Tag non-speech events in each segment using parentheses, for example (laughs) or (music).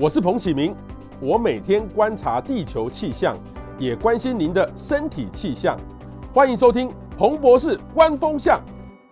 我是彭启明，我每天观察地球气象，也关心您的身体气象。欢迎收听彭博士观风向。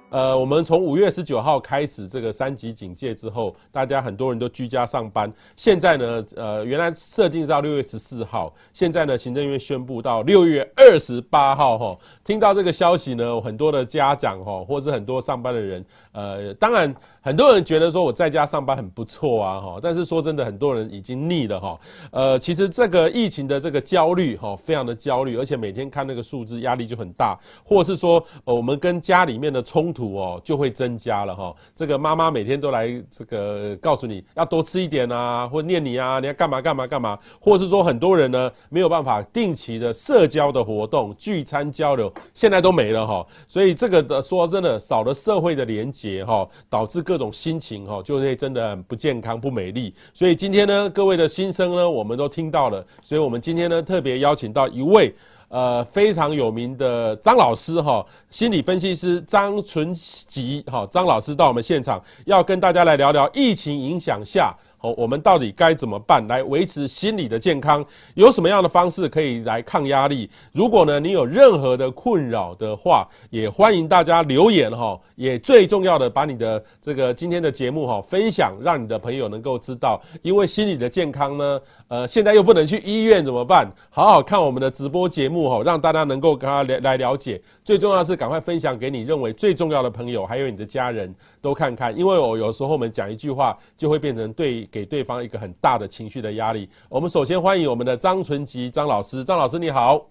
呃，我们从五月十九号开始这个三级警戒之后，大家很多人都居家上班。现在呢，呃，原来设定是到六月十四号，现在呢，行政院宣布到六月二十八号哈。听到这个消息呢，很多的家长哈，或是很多上班的人，呃，当然很多人觉得说我在家上班很不错啊哈，但是说真的，很多人已经腻了哈。呃，其实这个疫情的这个焦虑哈，非常的焦虑，而且每天看那个数字，压力就很大，或是说，呃，我们跟家里面的冲突哦，就会增加了哈。这个妈妈每天都来这个告诉你要多吃一点啊，或念你啊，你要干嘛干嘛干嘛，或是说很多人呢没有办法定期的社交的活动、聚餐交流，现在都没了哈。所以这个的说真的少了社会的连结哈，导致各种心情哈就会真的很不健康、不美丽。所以今天呢，各位的心声呢，我们都听到了。所以我们今天呢特别邀请到一位。呃，非常有名的张老师哈，心理分析师张纯吉哈，张老师到我们现场，要跟大家来聊聊疫情影响下。好，我们到底该怎么办来维持心理的健康？有什么样的方式可以来抗压力？如果呢，你有任何的困扰的话，也欢迎大家留言哈。也最重要的，把你的这个今天的节目哈分享，让你的朋友能够知道。因为心理的健康呢，呃，现在又不能去医院怎么办？好好看我们的直播节目哈，让大家能够跟他来来了解。最重要的是，赶快分享给你认为最重要的朋友，还有你的家人都看看。因为我有时候我们讲一句话，就会变成对。给对方一个很大的情绪的压力。我们首先欢迎我们的张纯吉张老师，张老师你好。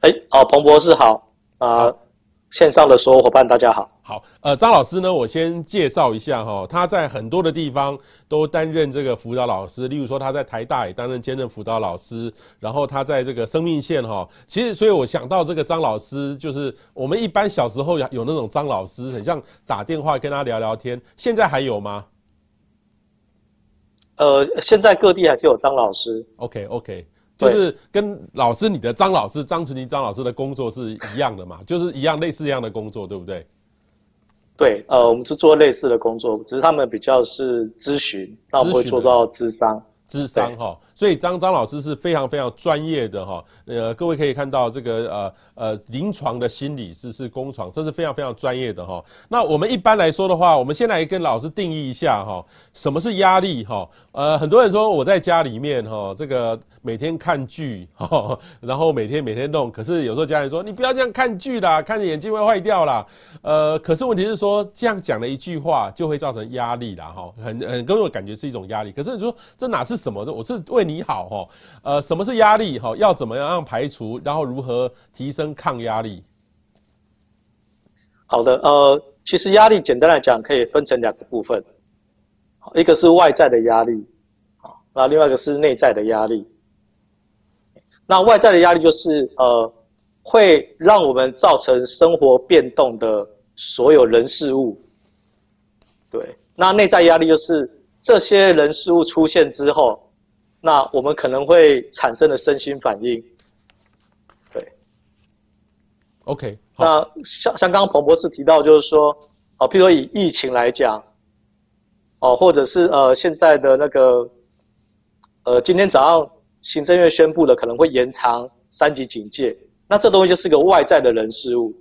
哎，哦，彭博士好啊，呃，线上的所有伙伴大家好。好，呃，张老师呢，我先介绍一下哈，他在很多的地方都担任这个辅导老师，例如说他在台大也担任兼任辅导老师，然后他在这个生命线哈，其实所以我想到这个张老师，就是我们一般小时候有有那种张老师，很像打电话跟他聊聊天，现在还有吗？呃，现在各地还是有张老师。OK OK，就是跟老师你的张老师张纯吉张老师的工作是一样的嘛？就是一样类似一样的工作，对不对？对，呃，我们是做类似的工作，只是他们比较是咨询，那我们会做到咨商。咨商哈，所以张张老师是非常非常专业的哈。呃，各位可以看到这个呃呃临床的心理师是工床，这是非常非常专业的哈。那我们一般来说的话，我们先来跟老师定义一下哈，什么是压力哈？呃，很多人说我在家里面哈，这个每天看剧哈，(laughs) 然后每天每天弄，可是有时候家人说你不要这样看剧啦，看着眼睛会坏掉啦。呃，可是问题是说这样讲的一句话就会造成压力啦哈，很很给我感觉是一种压力。可是你说这哪是？什么？我是为你好哈，呃，什么是压力哈？要怎么样排除？然后如何提升抗压力？好的，呃，其实压力简单来讲可以分成两个部分，一个是外在的压力，好，那另外一个是内在的压力。那外在的压力就是呃，会让我们造成生活变动的所有人事物。对，那内在压力就是。这些人事物出现之后，那我们可能会产生的身心反应。对，OK，那像像刚刚彭博士提到，就是说，哦，譬如说以疫情来讲，哦，或者是呃现在的那个，呃，今天早上行政院宣布了可能会延长三级警戒，那这东西就是个外在的人事物。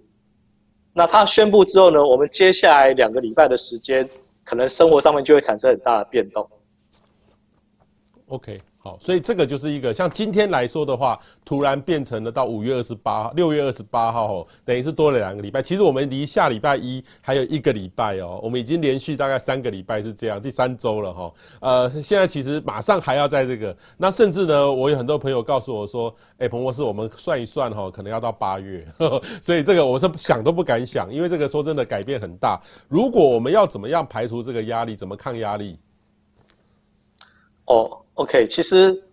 那他宣布之后呢，我们接下来两个礼拜的时间。可能生活上面就会产生很大的变动。OK，好，所以这个就是一个像今天来说的话，突然变成了到五月二十八、六月二十八号哦，等于是多了两个礼拜。其实我们离下礼拜一还有一个礼拜哦，我们已经连续大概三个礼拜是这样，第三周了哈。呃，现在其实马上还要在这个，那甚至呢，我有很多朋友告诉我说，哎，彭博士，我们算一算哈，可能要到八月。(laughs) 所以这个我是想都不敢想，因为这个说真的改变很大。如果我们要怎么样排除这个压力，怎么抗压力？哦。OK，其实，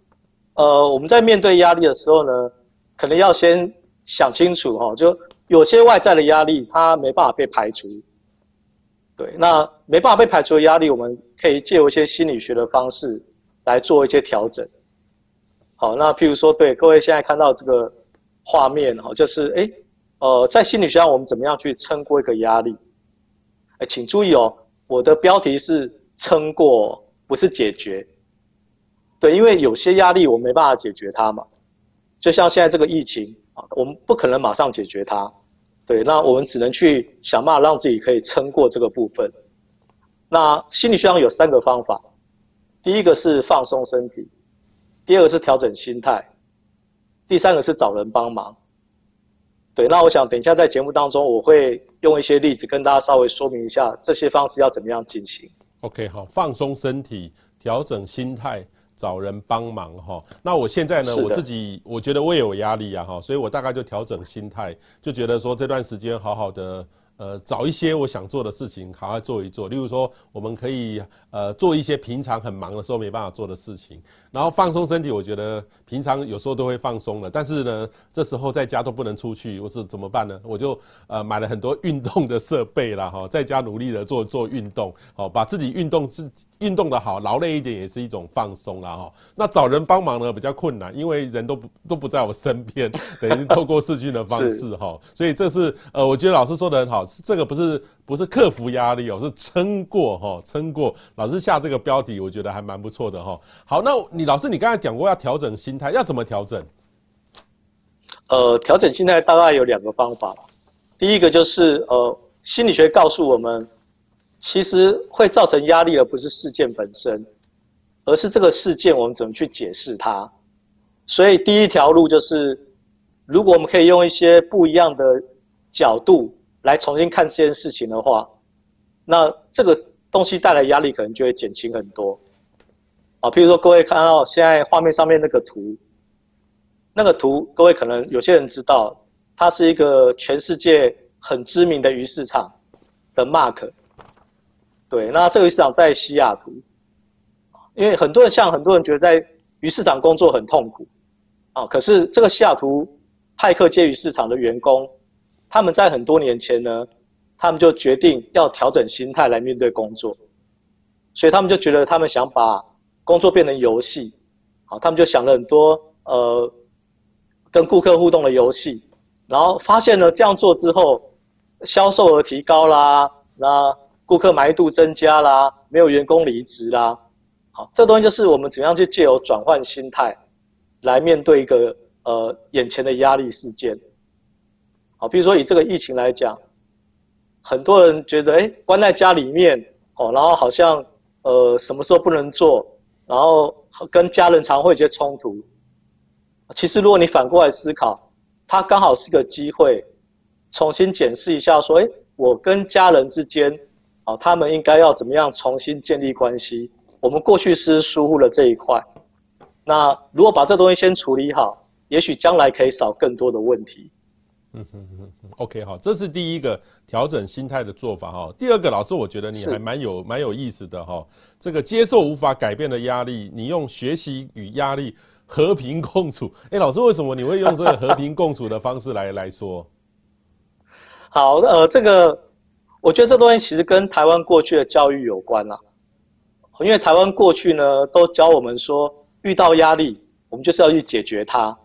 呃，我们在面对压力的时候呢，可能要先想清楚哈，就有些外在的压力它没办法被排除，对，那没办法被排除的压力，我们可以借由一些心理学的方式来做一些调整。好，那譬如说，对各位现在看到这个画面哈，就是诶，呃，在心理学上我们怎么样去撑过一个压力？诶，请注意哦，我的标题是撑过，不是解决。对，因为有些压力我没办法解决它嘛，就像现在这个疫情啊，我们不可能马上解决它，对，那我们只能去想办法让自己可以撑过这个部分。那心理学上有三个方法，第一个是放松身体，第二个是调整心态，第三个是找人帮忙。对，那我想等一下在节目当中，我会用一些例子跟大家稍微说明一下这些方式要怎么样进行。OK，好，放松身体，调整心态。找人帮忙哈，那我现在呢，我自己我觉得我也有压力啊哈，所以我大概就调整心态，就觉得说这段时间好好的。呃，找一些我想做的事情，好好做一做。例如说，我们可以呃做一些平常很忙的时候没办法做的事情，然后放松身体。我觉得平常有时候都会放松了，但是呢，这时候在家都不能出去，我是怎么办呢？我就呃买了很多运动的设备啦哈，在家努力的做做运动，好把自己运动自运动的好，劳累一点也是一种放松啦哈。那找人帮忙呢比较困难，因为人都不都不在我身边，(laughs) 等于是透过视讯的方式哈，所以这是呃我觉得老师说的很好。是这个不是不是克服压力哦，是撑过哈，撑过。老师下这个标题，我觉得还蛮不错的哈。好，那你老师，你刚才讲过要调整心态，要怎么调整？呃，调整心态大概有两个方法。第一个就是呃，心理学告诉我们，其实会造成压力的不是事件本身，而是这个事件我们怎么去解释它。所以第一条路就是，如果我们可以用一些不一样的角度。来重新看这件事情的话，那这个东西带来压力可能就会减轻很多。啊，譬如说各位看到现在画面上面那个图，那个图各位可能有些人知道，它是一个全世界很知名的鱼市场的 mark。对，那这个鱼市场在西雅图，因为很多人像很多人觉得在鱼市场工作很痛苦，啊，可是这个西雅图派克街鱼市场的员工。他们在很多年前呢，他们就决定要调整心态来面对工作，所以他们就觉得他们想把工作变成游戏，好，他们就想了很多呃跟顾客互动的游戏，然后发现呢这样做之后，销售额提高啦，那顾客满意度增加啦，没有员工离职啦，好，这东西就是我们怎样去借由转换心态来面对一个呃眼前的压力事件。好，比如说以这个疫情来讲，很多人觉得，哎，关在家里面，哦，然后好像，呃，什么时候不能做，然后跟家人常会有些冲突。其实，如果你反过来思考，它刚好是个机会，重新检视一下，说，哎，我跟家人之间，哦，他们应该要怎么样重新建立关系？我们过去是疏忽了这一块。那如果把这东西先处理好，也许将来可以少更多的问题。嗯哼哼哼，OK，好，这是第一个调整心态的做法哈。第二个，老师，我觉得你还蛮有蛮有意思的哈。这个接受无法改变的压力，你用学习与压力和平共处。(laughs) 哎，老师，为什么你会用这个和平共处的方式来来说？好，呃，这个我觉得这东西其实跟台湾过去的教育有关啦。因为台湾过去呢，都教我们说，遇到压力，我们就是要去解决它。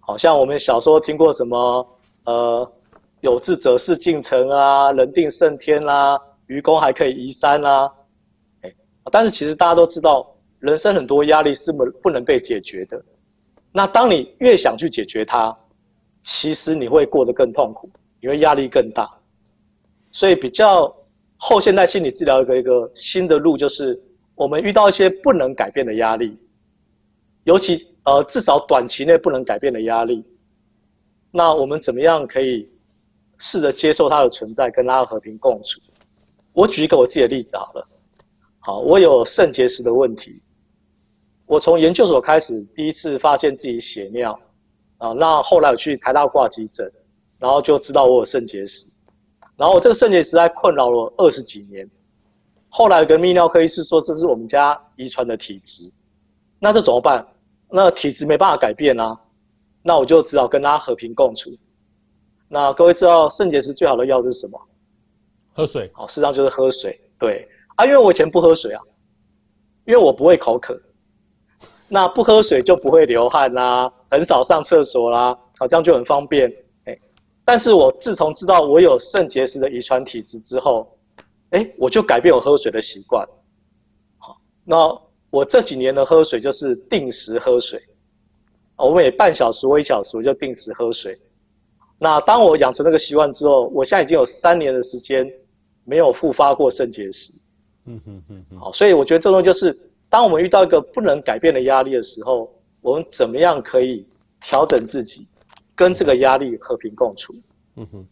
好像我们小时候听过什么？呃，有志者事竟成啊，人定胜天啦，愚公还可以移山啦，哎，但是其实大家都知道，人生很多压力是不不能被解决的。那当你越想去解决它，其实你会过得更痛苦，因为压力更大。所以比较后现代心理治疗一个一个新的路，就是我们遇到一些不能改变的压力，尤其呃至少短期内不能改变的压力。那我们怎么样可以试着接受它的存在，跟它和平共处？我举一个我自己的例子好了。好，我有肾结石的问题。我从研究所开始，第一次发现自己血尿啊，那后来我去台大挂急诊，然后就知道我有肾结石。然后我这个肾结石还困扰了二十几年。后来跟泌尿科医师说，这是我们家遗传的体质。那这怎么办？那体质没办法改变啊。那我就只好跟他和平共处。那各位知道肾结石最好的药是什么？喝水。好，实际上就是喝水。对啊，因为我以前不喝水啊，因为我不会口渴。那不喝水就不会流汗啦，很少上厕所啦，好，这样就很方便。哎，但是我自从知道我有肾结石的遗传体质之后，哎，我就改变我喝水的习惯。好，那我这几年的喝水就是定时喝水，我每半小时或一小时我就定时喝水。那当我养成那个习惯之后，我现在已经有三年的时间没有复发过肾结石。嗯哼哼哼。好，所以我觉得这东西就是，当我们遇到一个不能改变的压力的时候，我们怎么样可以调整自己，跟这个压力和平共处？嗯哼。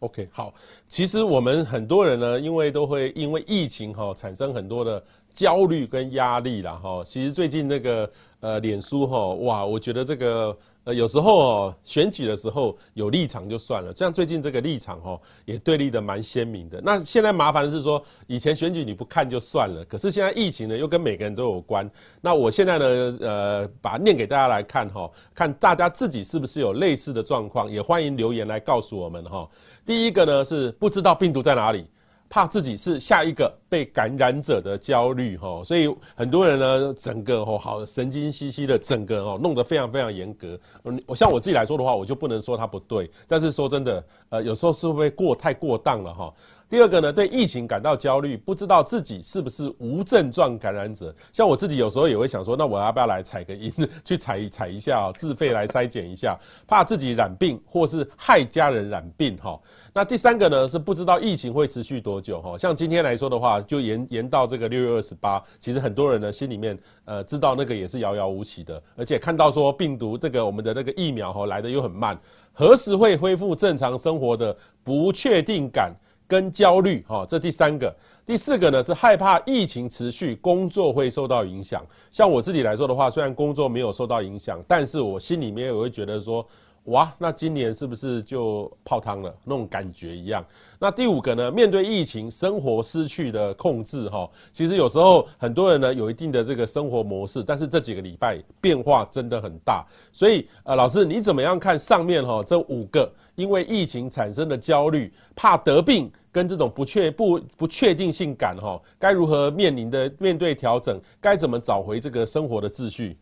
OK，好。其实我们很多人呢，因为都会因为疫情哈、产生很多的焦虑跟压力啦哈。其实最近那个呃，脸书哈、哇，我觉得这个。呃，有时候哦，选举的时候有立场就算了，像最近这个立场哈，也对立的蛮鲜明的。那现在麻烦的是说，以前选举你不看就算了，可是现在疫情呢，又跟每个人都有关。那我现在呢，呃，把念给大家来看哈，看大家自己是不是有类似的状况，也欢迎留言来告诉我们哈。第一个呢是不知道病毒在哪里。怕自己是下一个被感染者的焦虑哈，所以很多人呢，整个哦好神经兮兮的，整个哦弄得非常非常严格。嗯，我像我自己来说的话，我就不能说他不对，但是说真的，呃，有时候是不会过太过当了哈？第二个呢，对疫情感到焦虑，不知道自己是不是无症状感染者。像我自己有时候也会想说，那我要不要来采个阴，(laughs) 去采一采一下哦，自费来 (laughs) 筛检一下，怕自己染病或是害家人染病哈。那第三个呢，是不知道疫情会持续多久哈。像今天来说的话，就延延到这个六月二十八。其实很多人呢心里面呃知道那个也是遥遥无期的，而且看到说病毒这个我们的那个疫苗哈来的又很慢，何时会恢复正常生活的不确定感。跟焦虑，哈，这第三个，第四个呢是害怕疫情持续，工作会受到影响。像我自己来说的话，虽然工作没有受到影响，但是我心里面我会觉得说。哇，那今年是不是就泡汤了？那种感觉一样。那第五个呢？面对疫情，生活失去的控制，哈，其实有时候很多人呢有一定的这个生活模式，但是这几个礼拜变化真的很大。所以，呃，老师你怎么样看上面哈这五个因为疫情产生的焦虑、怕得病跟这种不确不不确定性感哈，该如何面临的面对调整？该怎么找回这个生活的秩序？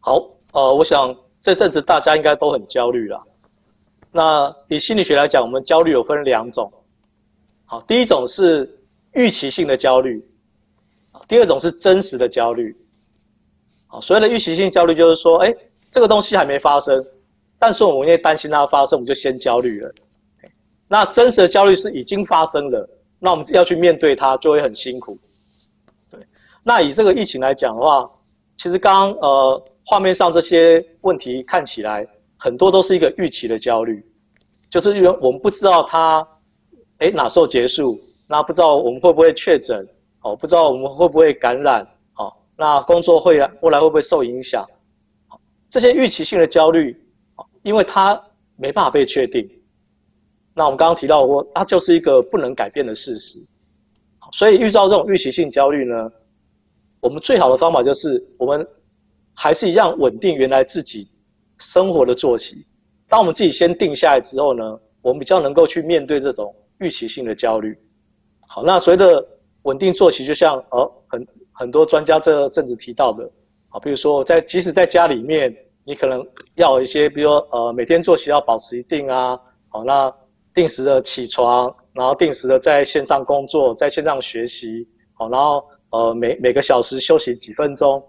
好，呃，我想。这阵子大家应该都很焦虑了。那以心理学来讲，我们焦虑有分两种。好，第一种是预期性的焦虑，第二种是真实的焦虑。好，所谓的预期性焦虑就是说，哎，这个东西还没发生，但是我们因为担心它发生，我们就先焦虑了。那真实的焦虑是已经发生了，那我们要去面对它，就会很辛苦。对，那以这个疫情来讲的话，其实刚刚呃。画面上这些问题看起来很多都是一个预期的焦虑，就是因为我们不知道它，诶哪时候结束，那不知道我们会不会确诊，哦，不知道我们会不会感染，哦，那工作会未来会不会受影响，这些预期性的焦虑，因为它没办法被确定，那我们刚刚提到过，它就是一个不能改变的事实，所以遇到这种预期性焦虑呢，我们最好的方法就是我们。还是一样稳定原来自己生活的作息。当我们自己先定下来之后呢，我们比较能够去面对这种预期性的焦虑。好，那所谓的稳定作息，就像呃很很多专家这阵子提到的，好，比如说在即使在家里面，你可能要一些，比如说呃每天作息要保持一定啊，好，那定时的起床，然后定时的在线上工作，在线上学习，好，然后呃每每个小时休息几分钟。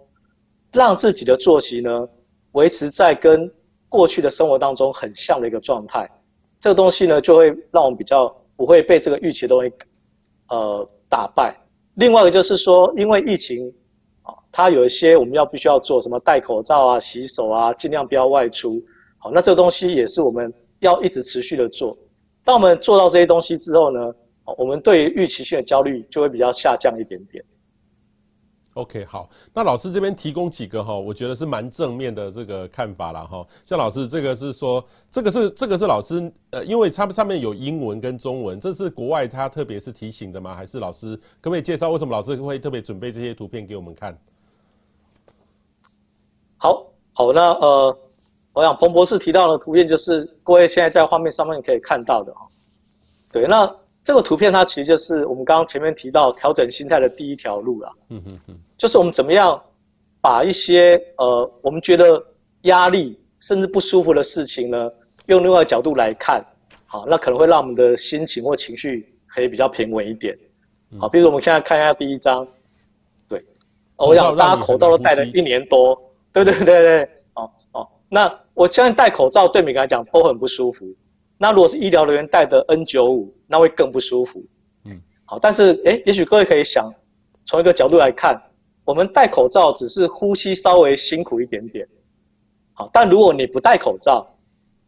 让自己的作息呢，维持在跟过去的生活当中很像的一个状态，这个东西呢，就会让我们比较不会被这个预期的东西呃打败。另外一个就是说，因为疫情啊，它有一些我们要必须要做什么戴口罩啊、洗手啊，尽量不要外出。好，那这个东西也是我们要一直持续的做。当我们做到这些东西之后呢，我们对于预期性的焦虑就会比较下降一点点。OK，好，那老师这边提供几个哈，我觉得是蛮正面的这个看法了哈。像老师这个是说，这个是这个是老师呃，因为它上面有英文跟中文，这是国外他特别是提醒的吗？还是老师可不可以介绍为什么老师会特别准备这些图片给我们看？好，好，那呃，我想彭博士提到的图片就是各位现在在画面上面可以看到的哈。对，那。这个图片它其实就是我们刚刚前面提到调整心态的第一条路了。嗯嗯嗯，就是我们怎么样把一些呃我们觉得压力甚至不舒服的事情呢，用另外一个角度来看，好，那可能会让我们的心情或情绪可以比较平稳一点。好，比如我们现在看一下第一张，对，我想大家口罩都戴了一年多，对对对对，哦哦，那我相信戴口罩对每个人来讲都很不舒服。那如果是医疗人员戴的 N95，那会更不舒服。嗯，好，但是诶，也许各位可以想，从一个角度来看，我们戴口罩只是呼吸稍微辛苦一点点。好，但如果你不戴口罩，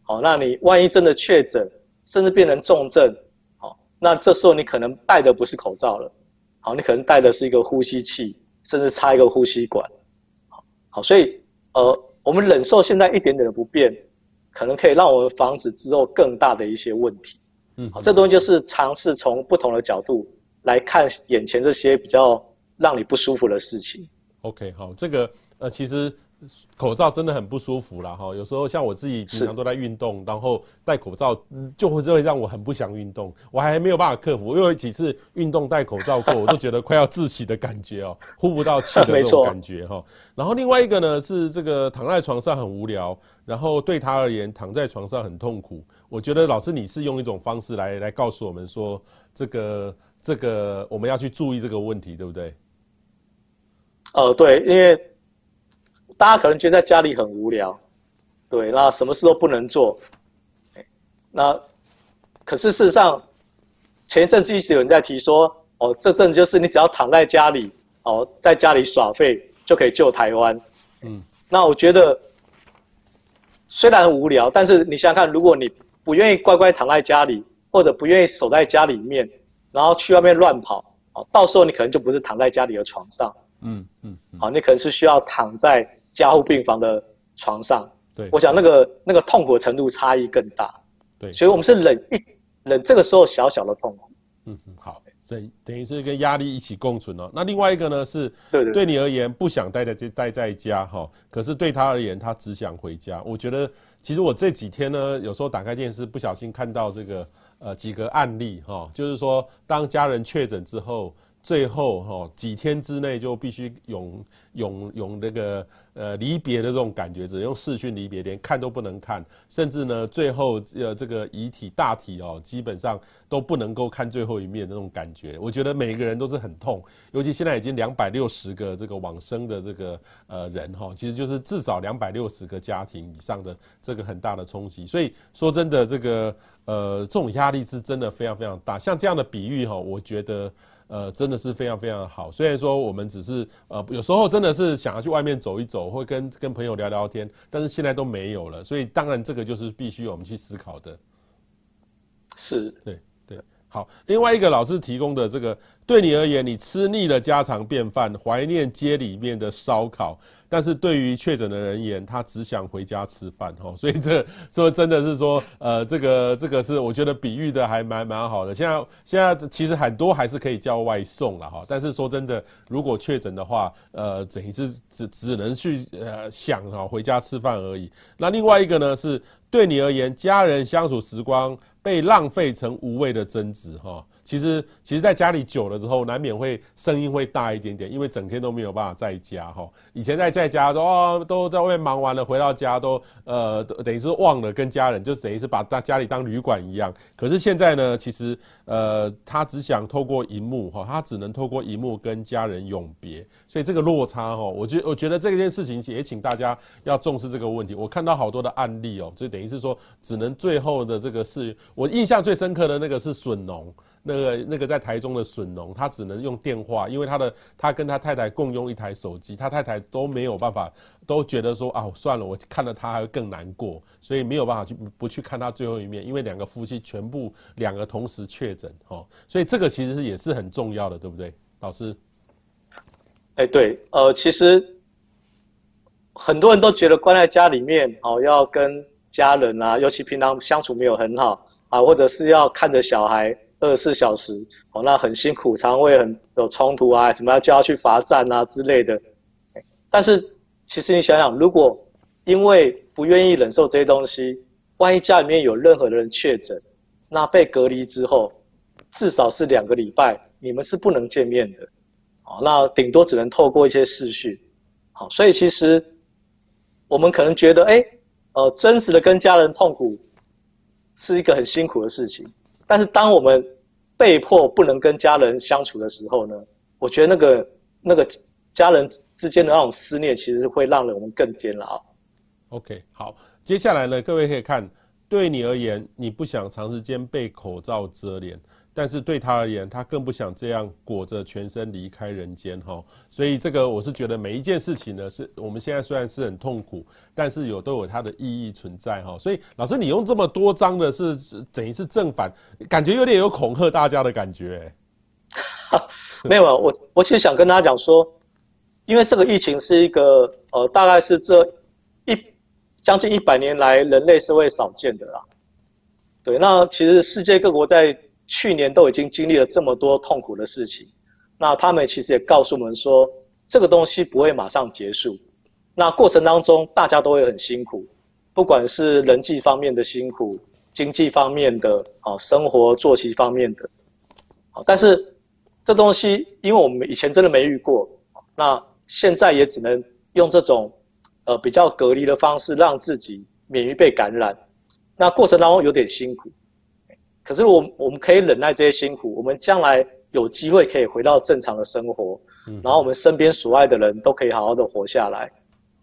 好，那你万一真的确诊，甚至变成重症，好，那这时候你可能戴的不是口罩了，好，你可能戴的是一个呼吸器。甚至插一个呼吸管，好，好，所以呃，我们忍受现在一点点的不便，可能可以让我们防止之后更大的一些问题。嗯，好，这东西就是尝试从不同的角度来看眼前这些比较让你不舒服的事情。OK，好，这个呃，其实。口罩真的很不舒服啦哈，有时候像我自己平常都在运动，然后戴口罩就会会让我很不想运动，我还没有办法克服，因为几次运动戴口罩过，我都觉得快要窒息的感觉哦，(laughs) 呼不到气的那种感觉哈。然后另外一个呢是这个躺在床上很无聊，然后对他而言躺在床上很痛苦。我觉得老师你是用一种方式来来告诉我们说，这个这个我们要去注意这个问题，对不对？呃，对，因为。大家可能觉得在家里很无聊，对，那什么事都不能做，那可是事实上，前一阵子一直有人在提说，哦，这阵就是你只要躺在家里，哦，在家里耍废就可以救台湾，嗯，那我觉得虽然很无聊，但是你想想看，如果你不愿意乖乖躺在家里，或者不愿意守在家里面，然后去外面乱跑，哦，到时候你可能就不是躺在家里的床上，嗯嗯，好，你可能是需要躺在。加护病房的床上，对，我想那个那个痛苦的程度差异更大，对，所以我们是忍一忍这个时候小小的痛苦，嗯嗯，好，等等于是跟压力一起共存哦。那另外一个呢是，对对，对你而言不想待在这待在家哈，可是对他而言他只想回家。我觉得其实我这几天呢，有时候打开电视不小心看到这个呃几个案例哈，就是说当家人确诊之后。最后哈几天之内就必须永永永那个呃离别的这种感觉，只能用视讯离别，连看都不能看，甚至呢最后呃这个遗体大体哦基本上都不能够看最后一面的那种感觉。我觉得每个人都是很痛，(laughs) 尤其现在已经两百六十个这个往生的这个呃人哈，其实就是至少两百六十个家庭以上的这个很大的冲击。所以说真的这个呃这种压力是真的非常非常大。像这样的比喻哈，我觉得。呃，真的是非常非常好。虽然说我们只是呃，有时候真的是想要去外面走一走，或跟跟朋友聊聊天，但是现在都没有了。所以当然这个就是必须我们去思考的。是，对对。好，另外一个老师提供的这个，对你而言，你吃腻了家常便饭，怀念街里面的烧烤。但是对于确诊的人而言，他只想回家吃饭哈，所以这说真的是说，呃，这个这个是我觉得比喻的还蛮蛮好的。现在现在其实很多还是可以叫外送了哈，但是说真的，如果确诊的话，呃，等于是只只能去呃想哈回家吃饭而已。那另外一个呢，是对你而言，家人相处时光被浪费成无谓的争执哈。其实，其实在家里久了之后，难免会声音会大一点点，因为整天都没有办法在家哈。以前在在家都哦都在外面忙完了，回到家都呃等于是忘了跟家人，就等于是把大家里当旅馆一样。可是现在呢，其实呃他只想透过荧幕哈，他只能透过荧幕跟家人永别。所以这个落差哈，我觉我觉得这件事情也请大家要重视这个问题。我看到好多的案例哦，就等于是说只能最后的这个是我印象最深刻的那个是笋农。那个那个在台中的笋农，他只能用电话，因为他的他跟他太太共用一台手机，他太太都没有办法，都觉得说啊算了，我看了他还会更难过，所以没有办法去不去看他最后一面，因为两个夫妻全部两个同时确诊哦，所以这个其实是也是很重要的，对不对，老师？哎，对，呃，其实很多人都觉得关在家里面哦，要跟家人啊，尤其平常相处没有很好啊，或者是要看着小孩。二十四小时，哦，那很辛苦，常会很有冲突啊，什么要叫他去罚站啊之类的。但是其实你想想，如果因为不愿意忍受这些东西，万一家里面有任何的人确诊，那被隔离之后，至少是两个礼拜，你们是不能见面的。好，那顶多只能透过一些视讯。好，所以其实我们可能觉得，哎，呃，真实的跟家人痛苦是一个很辛苦的事情。但是当我们被迫不能跟家人相处的时候呢，我觉得那个那个家人之间的那种思念，其实会让人我们更煎熬。OK，好，接下来呢，各位可以看，对你而言，你不想长时间被口罩遮脸。但是对他而言，他更不想这样裹着全身离开人间哈，所以这个我是觉得每一件事情呢，是我们现在虽然是很痛苦，但是有都有它的意义存在哈。所以老师，你用这么多张的是等于是正反，感觉有点有恐吓大家的感觉。(laughs) 没有，我我其实想跟大家讲说，因为这个疫情是一个呃，大概是这一将近一百年来人类社会少见的啦。对，那其实世界各国在去年都已经经历了这么多痛苦的事情，那他们其实也告诉我们说，这个东西不会马上结束。那过程当中，大家都会很辛苦，不管是人际方面的辛苦、经济方面的、啊生活作息方面的，好，但是这东西，因为我们以前真的没遇过，那现在也只能用这种呃比较隔离的方式，让自己免于被感染。那过程当中有点辛苦。可是我我们可以忍耐这些辛苦，我们将来有机会可以回到正常的生活，嗯，然后我们身边所爱的人都可以好好的活下来。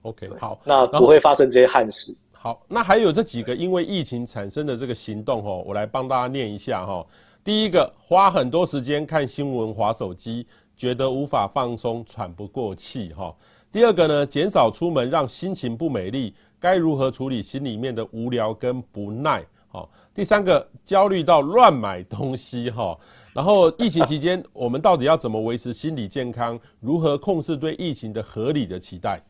OK，好，那不会发生这些憾事。好，那还有这几个因为疫情产生的这个行动哦，我来帮大家念一下哈。第一个，花很多时间看新闻、滑手机，觉得无法放松、喘不过气哈。第二个呢，减少出门，让心情不美丽，该如何处理心里面的无聊跟不耐？好，第三个焦虑到乱买东西哈，然后疫情期间我们到底要怎么维持心理健康？如何控制对疫情的合理的期待？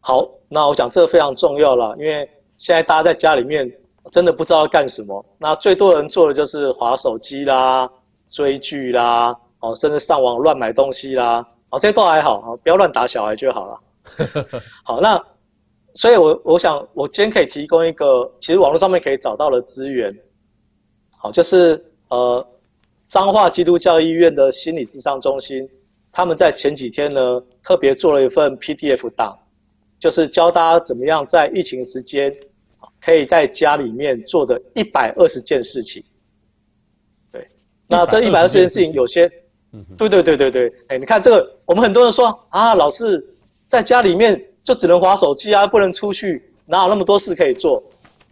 好，那我想这个非常重要了，因为现在大家在家里面真的不知道要干什么，那最多人做的就是滑手机啦、追剧啦，哦，甚至上网乱买东西啦，哦，这些都还好，不要乱打小孩就好了。(laughs) 好，那。所以我，我我想，我今天可以提供一个，其实网络上面可以找到的资源，好，就是呃，彰化基督教医院的心理智商中心，他们在前几天呢，特别做了一份 PDF 档，就是教大家怎么样在疫情时间，可以在家里面做的一百二十件事情。对，那这一百二十件事情，有些，嗯对对对对对，哎，你看这个，我们很多人说啊，老师在家里面。就只能划手机啊，不能出去，哪有那么多事可以做？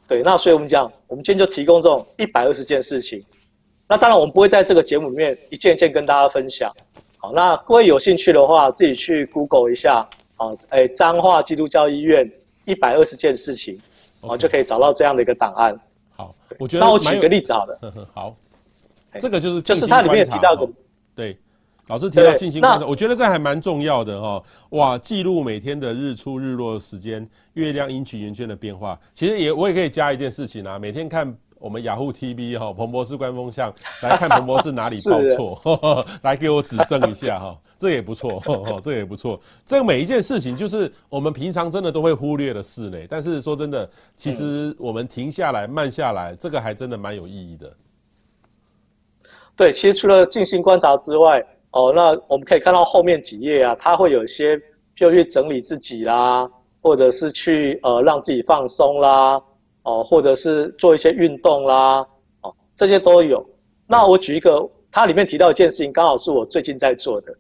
对，那所以我们讲，我们今天就提供这种一百二十件事情。那当然，我们不会在这个节目里面一件一件跟大家分享。好，那各位有兴趣的话，自己去 Google 一下，好，哎，彰化基督教医院一百二十件事情，好，就可以找到这样的一个档案。好，我觉得那我举个例子好了。好，这个就是就是它里面提到的，对。老师提到静心观察，我觉得这还蛮重要的哈。哇，记录每天的日出日落的时间，月亮阴晴圆缺的变化。其实也我也可以加一件事情啊，每天看我们雅虎 TV 哈，彭博士观风向来看彭博士哪里 (laughs) 报错，(laughs) 来给我指正一下哈，这也不错，(laughs) 这也不错。这个每一件事情就是我们平常真的都会忽略的事呢。但是说真的，其实我们停下来慢下来，这个还真的蛮有意义的。对，其实除了静心观察之外。哦，那我们可以看到后面几页啊，它会有一些，就去整理自己啦，或者是去呃让自己放松啦，哦，或者是做一些运动啦，哦，这些都有。那我举一个，它里面提到一件事情，刚好是我最近在做的。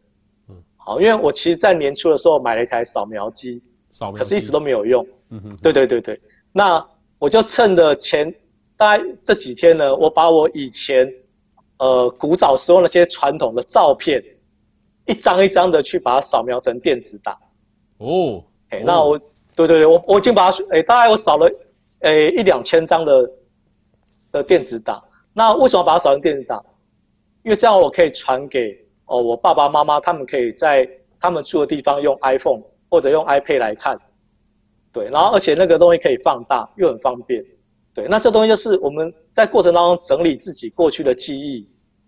嗯，好，因为我其实在年初的时候买了一台扫描机，扫描机，可是一直都没有用。嗯哼，对对对对。那我就趁着前大概这几天呢，我把我以前。呃，古早时候那些传统的照片，一张一张的去把它扫描成电子档。哦，哎，那我，对对对，我我已经把它，哎，大概我扫了，哎，一两千张的的电子档。那为什么把它扫成电子档？因为这样我可以传给哦我爸爸妈妈，他们可以在他们住的地方用 iPhone 或者用 iPad 来看。对，然后而且那个东西可以放大，又很方便。对，那这东西就是我们在过程当中整理自己过去的记忆，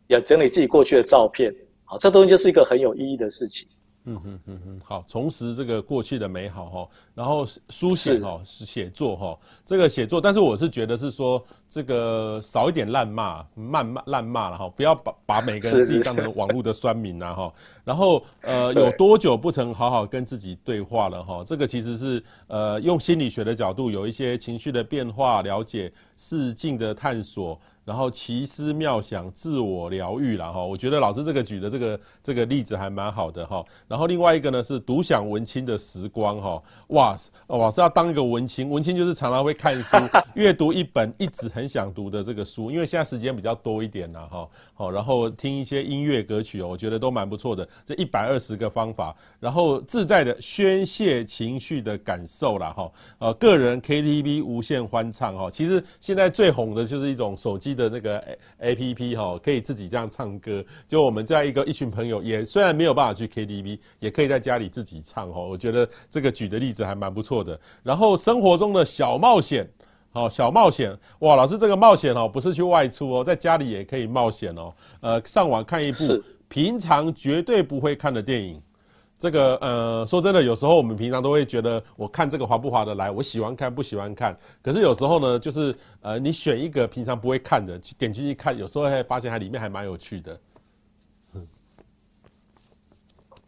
也整理自己过去的照片，好，这东西就是一个很有意义的事情。嗯哼嗯哼，好，重拾这个过去的美好哈，然后书写哈，是写作哈，这个写作，但是我是觉得是说这个少一点烂骂，谩骂烂骂了哈，不要把把每个人自己当成网络的酸民呐哈，然后呃有多久不曾好好跟自己对话了哈，这个其实是呃用心理学的角度有一些情绪的变化了解，试镜的探索。然后奇思妙想、自我疗愈了哈。我觉得老师这个举的这个这个例子还蛮好的哈。然后另外一个呢是独享文青的时光哈。哇，老师要当一个文青，文青就是常常会看书，(laughs) 阅读一本一直很想读的这个书，因为现在时间比较多一点了哈。好，然后听一些音乐歌曲哦，我觉得都蛮不错的。这一百二十个方法，然后自在的宣泄情绪的感受啦哈。呃，个人 KTV 无限欢唱哈。其实现在最红的就是一种手机的那个 APP 哈，可以自己这样唱歌。就我们在一个一群朋友，也虽然没有办法去 KTV，也可以在家里自己唱哈。我觉得这个举的例子还蛮不错的。然后生活中的小冒险，好小冒险哇，老师这个冒险哦，不是去外出哦，在家里也可以冒险哦。呃，上网看一部平常绝对不会看的电影。这个呃，说真的，有时候我们平常都会觉得，我看这个划不划得来，我喜欢看不喜欢看。可是有时候呢，就是呃，你选一个平常不会看的，去点进去看，有时候会发现它里面还蛮有趣的。嗯，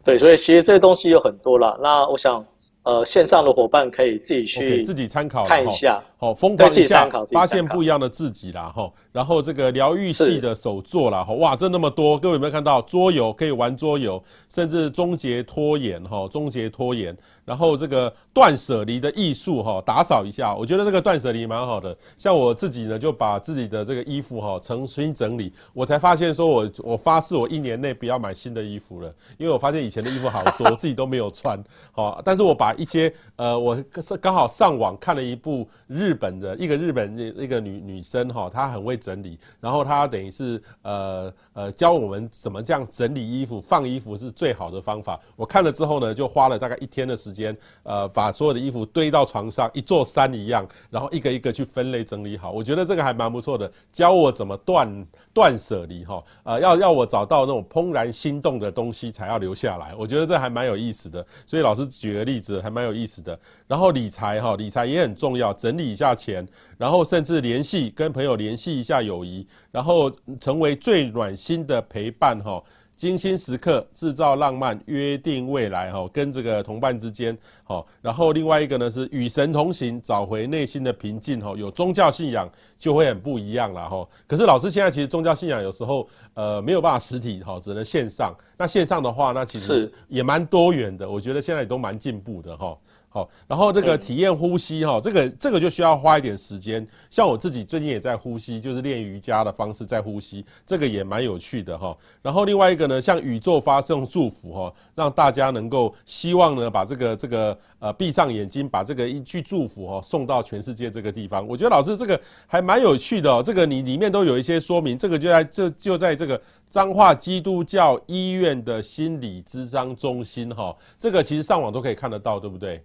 对，所以其实这些东西有很多啦。那我想。呃，线上的伙伴可以自己去 okay, 自己参考看一下，好疯狂一下，发现不一样的自己啦，哈。然后这个疗愈系的手作啦，哈，哇，这那么多，各位有没有看到？桌游可以玩桌游，甚至终结拖延，哈，终结拖延。然后这个断舍离的艺术，哈，打扫一下，我觉得这个断舍离蛮好的。像我自己呢，就把自己的这个衣服哈重新整理，我才发现说我我发誓我一年内不要买新的衣服了，因为我发现以前的衣服好多，(laughs) 自己都没有穿，好，但是我把一些呃，我是刚好上网看了一部日本的一个日本的一个女女生哈，她很会整理，然后它等于是呃呃教我们怎么这样整理衣服、放衣服是最好的方法。我看了之后呢，就花了大概一天的时间，呃，把所有的衣服堆到床上，一座山一样，然后一个一个去分类整理好。我觉得这个还蛮不错的，教我怎么断断舍离哈，呃，要要我找到那种怦然心动的东西才要留下来。我觉得这还蛮有意思的，所以老师举个例子还蛮有意思的。然后理财哈，理财也很重要，整理一下钱，然后甚至联系跟朋友联系一下友谊，然后成为最暖心心的陪伴哈，精心时刻制造浪漫，约定未来哈，跟这个同伴之间哈，然后另外一个呢是与神同行，找回内心的平静哈，有宗教信仰就会很不一样了哈。可是老师现在其实宗教信仰有时候呃没有办法实体哈，只能线上。那线上的话，那其实也蛮多元的，我觉得现在也都蛮进步的哈。好，然后这个体验呼吸哈，这个这个就需要花一点时间。像我自己最近也在呼吸，就是练瑜伽的方式在呼吸，这个也蛮有趣的哈。然后另外一个呢，向宇宙发送祝福哈，让大家能够希望呢，把这个这个呃闭上眼睛，把这个一句祝福哈送到全世界这个地方。我觉得老师这个还蛮有趣的哦，这个你里面都有一些说明。这个就在这就在这个彰化基督教医院的心理咨商中心哈，这个其实上网都可以看得到，对不对？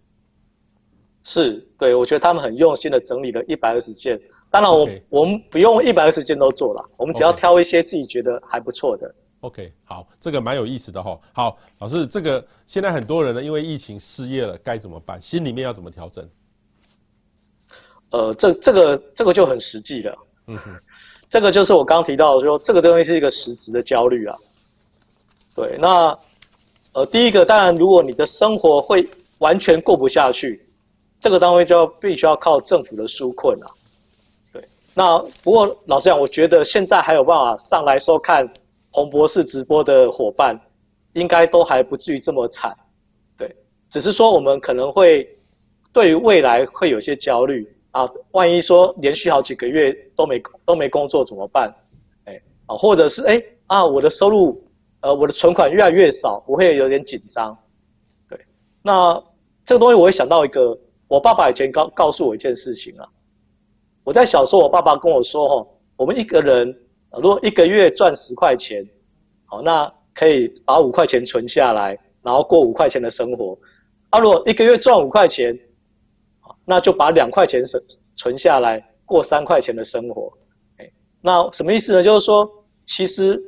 是对，我觉得他们很用心的整理了一百二十件。当然我，我们不用一百二十件都做了，我们只要挑一些自己觉得还不错的。OK，好，这个蛮有意思的哈。好，老师，这个现在很多人呢，因为疫情失业了，该怎么办？心里面要怎么调整？呃，这这个这个就很实际了。嗯哼，这个就是我刚刚提到的说，这个东西是一个实质的焦虑啊。对，那呃，第一个当然，如果你的生活会完全过不下去。这个单位就要必须要靠政府的纾困啊，对。那不过老实讲，我觉得现在还有办法上来收看彭博士直播的伙伴，应该都还不至于这么惨，对。只是说我们可能会对于未来会有些焦虑啊，万一说连续好几个月都没都没工作怎么办？哎，啊，或者是哎啊，我的收入呃我的存款越来越少，我会有点紧张，对。那这个东西我会想到一个。我爸爸以前告告诉我一件事情啊，我在小时候，我爸爸跟我说，哈，我们一个人如果一个月赚十块钱，好，那可以把五块钱存下来，然后过五块钱的生活。啊，如果一个月赚五块钱，那就把两块钱存存下来，过三块钱的生活。哎，那什么意思呢？就是说，其实，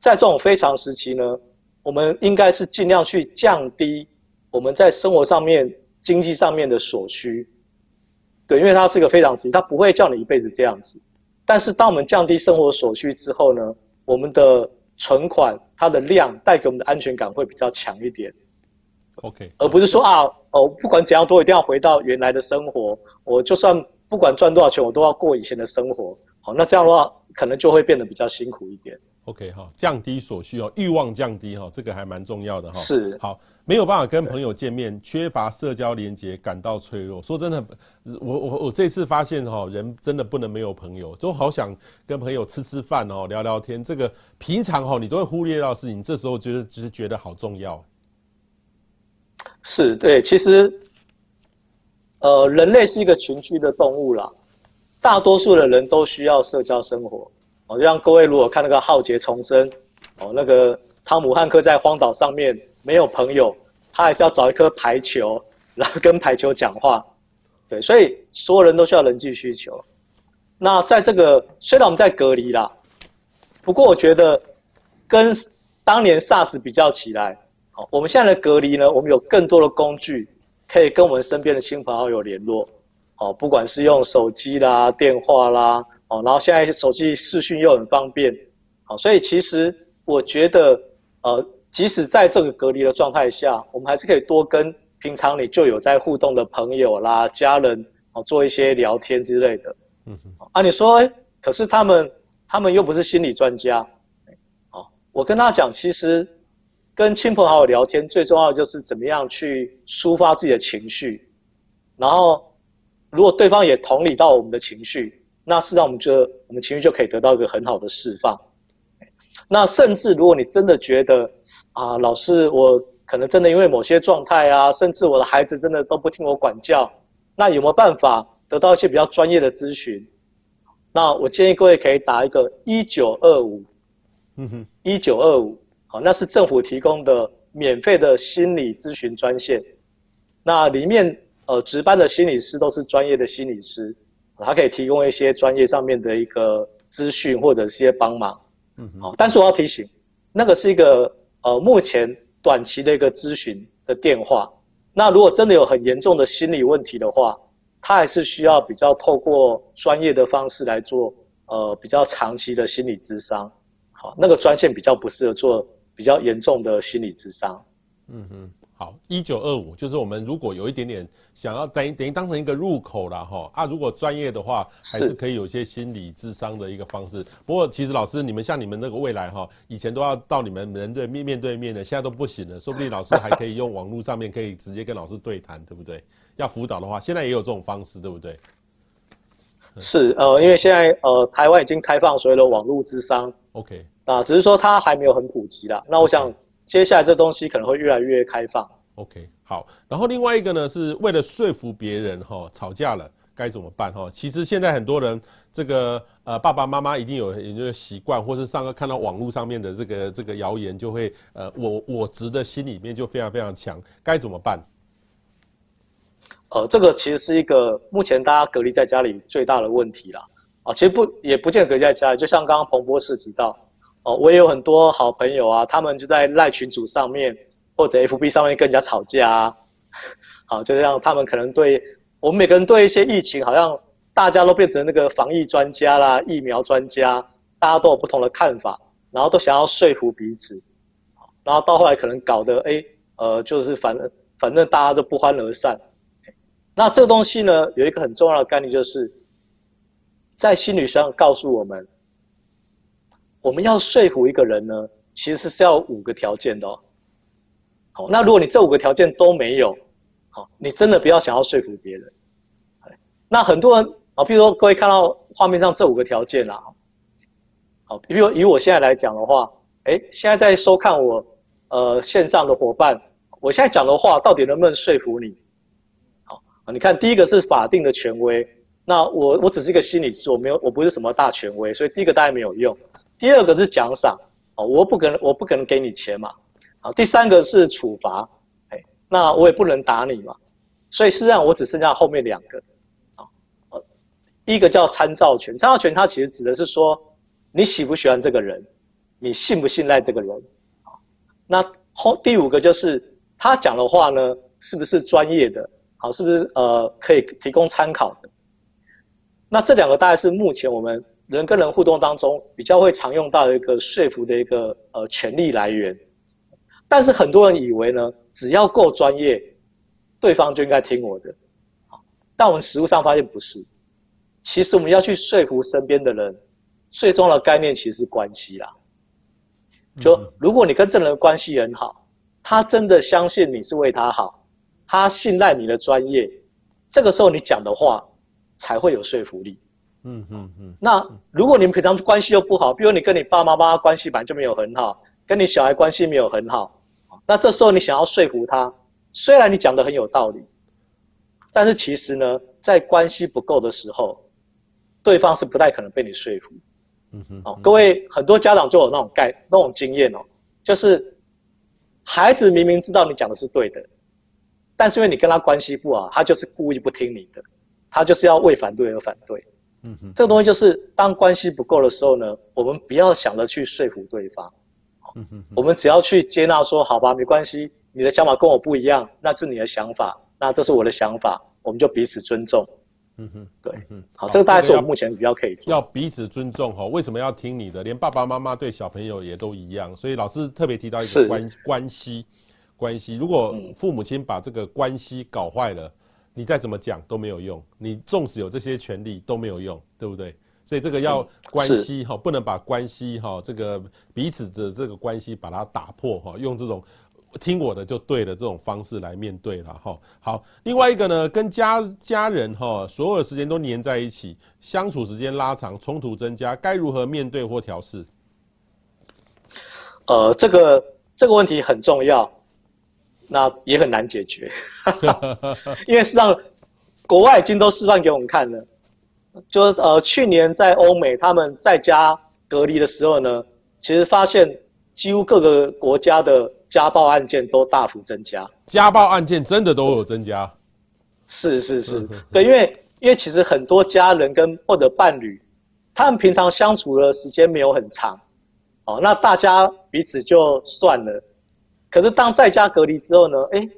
在这种非常时期呢，我们应该是尽量去降低我们在生活上面。经济上面的所需，对，因为它是一个非常实际，它不会叫你一辈子这样子。但是当我们降低生活所需之后呢，我们的存款它的量带给我们的安全感会比较强一点。OK，而不是说啊，哦，不管怎样都一定要回到原来的生活，我就算不管赚多少钱，我都要过以前的生活。好，那这样的话可能就会变得比较辛苦一点。OK 哈，降低所需哦，欲望降低哈，这个还蛮重要的哈。是，好，没有办法跟朋友见面，缺乏社交连接，感到脆弱。说真的，我我我这次发现哈，人真的不能没有朋友，都好想跟朋友吃吃饭哦，聊聊天。这个平常哈，你都会忽略到事情，这时候觉得就是觉得好重要。是对，其实，呃，人类是一个群居的动物啦，大多数的人都需要社交生活。哦，就像各位如果看那个《浩劫重生》，哦，那个汤姆汉克在荒岛上面没有朋友，他还是要找一颗排球，然后跟排球讲话。对，所以所有人都需要人际需求。那在这个虽然我们在隔离啦，不过我觉得跟当年 SARS 比较起来，好，我们现在的隔离呢，我们有更多的工具可以跟我们身边的亲朋好友联络。哦，不管是用手机啦、电话啦。哦，然后现在手机视讯又很方便，好，所以其实我觉得，呃，即使在这个隔离的状态下，我们还是可以多跟平常你就有在互动的朋友啦、家人，哦，做一些聊天之类的。嗯哼。啊，你说，诶，可是他们，他们又不是心理专家。哦，我跟他讲，其实跟亲朋好友聊天最重要的就是怎么样去抒发自己的情绪，然后如果对方也同理到我们的情绪。那事实上，我们就我们情绪就可以得到一个很好的释放。那甚至如果你真的觉得啊，老师，我可能真的因为某些状态啊，甚至我的孩子真的都不听我管教，那有没有办法得到一些比较专业的咨询？那我建议各位可以打一个一九二五，嗯哼，一九二五，好，那是政府提供的免费的心理咨询专线。那里面呃值班的心理师都是专业的心理师。他可以提供一些专业上面的一个资讯或者一些帮忙，嗯，好，但是我要提醒，那个是一个呃目前短期的一个咨询的电话。那如果真的有很严重的心理问题的话，他还是需要比较透过专业的方式来做呃比较长期的心理咨商。好，那个专线比较不适合做比较严重的心理咨商。嗯哼。好，一九二五就是我们如果有一点点想要等于等于当成一个入口了哈啊，如果专业的话，还是可以有一些心理智商的一个方式。不过其实老师，你们像你们那个未来哈，以前都要到你们人对面面对面的，现在都不行了，说不定老师还可以用网络上面可以直接跟老师对谈，对不对？要辅导的话，现在也有这种方式，对不对？(laughs) 是呃，因为现在呃台湾已经开放所有的网络智商，OK 啊，只是说它还没有很普及啦。那我想。Okay. 接下来这东西可能会越来越开放。OK，好。然后另外一个呢，是为了说服别人哈，吵架了该怎么办哈？其实现在很多人这个呃爸爸妈妈一定有有这个习惯，或是上课看到网络上面的这个这个谣言，就会呃我我执的心里面就非常非常强，该怎么办？呃，这个其实是一个目前大家隔离在家里最大的问题啦。啊，其实不也不见得隔离在家里，就像刚刚彭博士提到。哦，我也有很多好朋友啊，他们就在赖群组上面或者 FB 上面跟人家吵架啊。好，就让他们可能对我们每个人对一些疫情，好像大家都变成那个防疫专家啦、疫苗专家，大家都有不同的看法，然后都想要说服彼此，然后到后来可能搞得哎，呃，就是反正反正大家都不欢而散。那这个东西呢，有一个很重要的概念，就是在心理上告诉我们。我们要说服一个人呢，其实是要五个条件的哦。好，那如果你这五个条件都没有，好，你真的不要想要说服别人。那很多人啊，比如说各位看到画面上这五个条件啦，好，比如以我现在来讲的话，哎，现在在收看我呃线上的伙伴，我现在讲的话到底能不能说服你？好，你看第一个是法定的权威，那我我只是一个心理师，我没有我不是什么大权威，所以第一个大概没有用。第二个是奖赏，哦，我不可能，我不可能给你钱嘛，好，第三个是处罚，哎，那我也不能打你嘛，所以实上我只剩下后面两个，啊，一个叫参照权，参照权它其实指的是说你喜不喜欢这个人，你信不信赖这个人，啊，那后第五个就是他讲的话呢，是不是专业的，好，是不是呃可以提供参考的，那这两个大概是目前我们。人跟人互动当中，比较会常用到一个说服的一个呃权利来源，但是很多人以为呢，只要够专业，对方就应该听我的，但我们实务上发现不是，其实我们要去说服身边的人，最重要的概念其实是关系啦。就如果你跟这人的关系很好，他真的相信你是为他好，他信赖你的专业，这个时候你讲的话才会有说服力。嗯嗯嗯。那如果你们平常关系又不好，比如你跟你爸爸妈妈关系本来就没有很好，跟你小孩关系没有很好，那这时候你想要说服他，虽然你讲的很有道理，但是其实呢，在关系不够的时候，对方是不太可能被你说服。嗯哼，哦，各位很多家长就有那种概那种经验哦，就是孩子明明知道你讲的是对的，但是因为你跟他关系不好，他就是故意不听你的，他就是要为反对而反对。嗯哼，这个东西就是当关系不够的时候呢，我们不要想着去说服对方。嗯哼，我们只要去接纳说，好吧，没关系，你的想法跟我不一样，那是你的想法，那这是我的想法，我们就彼此尊重。嗯哼，对，嗯，好，这个大概是我目前比较可以做。要彼此尊重哈，为什么要听你的？连爸爸妈妈对小朋友也都一样，所以老师特别提到一个关关系，关系。如果父母亲把这个关系搞坏了，你再怎么讲都没有用，你纵使有这些权利都没有用，对不对？所以这个要关系哈，不能把关系哈，这个彼此的这个关系把它打破哈，用这种。听我的就对了，这种方式来面对了哈。好，另外一个呢，跟家家人哈，所有的时间都黏在一起，相处时间拉长，冲突增加，该如何面对或调试？呃，这个这个问题很重要，那也很难解决，(laughs) 因为实际上国外已经都示范给我们看了，就呃去年在欧美他们在家隔离的时候呢，其实发现几乎各个国家的。家暴案件都大幅增加，家暴案件真的都有增加，是是是，对，因为因为其实很多家人跟或者伴侣，他们平常相处的时间没有很长，哦，那大家彼此就算了，可是当在家隔离之后呢，哎，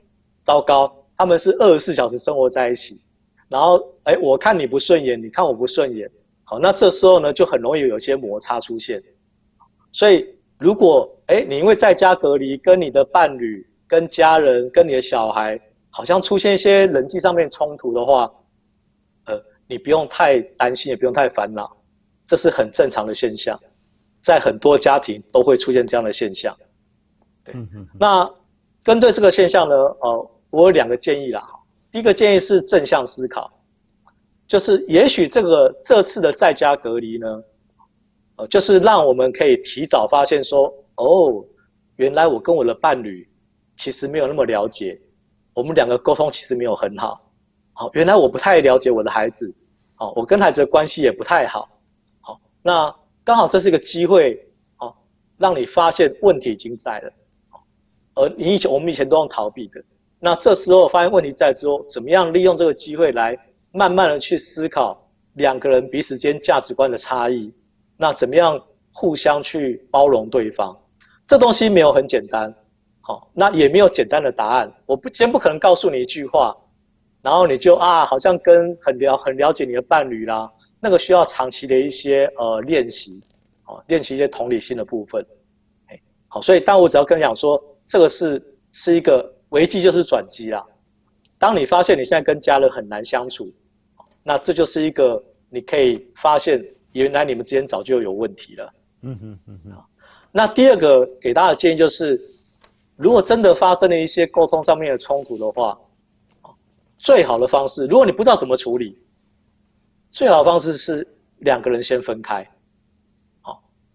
糟糕，他们是二十四小时生活在一起，然后哎，我看你不顺眼，你看我不顺眼，好，那这时候呢就很容易有些摩擦出现，所以。如果哎，你因为在家隔离，跟你的伴侣、跟家人、跟你的小孩，好像出现一些人际上面冲突的话，呃，你不用太担心，也不用太烦恼，这是很正常的现象，在很多家庭都会出现这样的现象。对，那针对这个现象呢，呃，我有两个建议啦。第一个建议是正向思考，就是也许这个这次的在家隔离呢。呃，就是让我们可以提早发现说，哦，原来我跟我的伴侣其实没有那么了解，我们两个沟通其实没有很好。好，原来我不太了解我的孩子，好，我跟孩子的关系也不太好。好，那刚好这是一个机会，好，让你发现问题已经在了。而你以前我们以前都用逃避的，那这时候发现问题在之后，怎么样利用这个机会来慢慢的去思考两个人彼此间价值观的差异。那怎么样互相去包容对方？这东西没有很简单，好，那也没有简单的答案。我不先不可能告诉你一句话，然后你就啊，好像跟很了很了解你的伴侣啦，那个需要长期的一些呃练习，哦，练习一些同理心的部分。好，所以当我只要跟你讲说，这个是是一个危机就是转机啦。当你发现你现在跟家人很难相处，那这就是一个你可以发现。原来你们之间早就有问题了。嗯嗯嗯嗯。那第二个给大家的建议就是，如果真的发生了一些沟通上面的冲突的话，最好的方式，如果你不知道怎么处理，最好的方式是两个人先分开。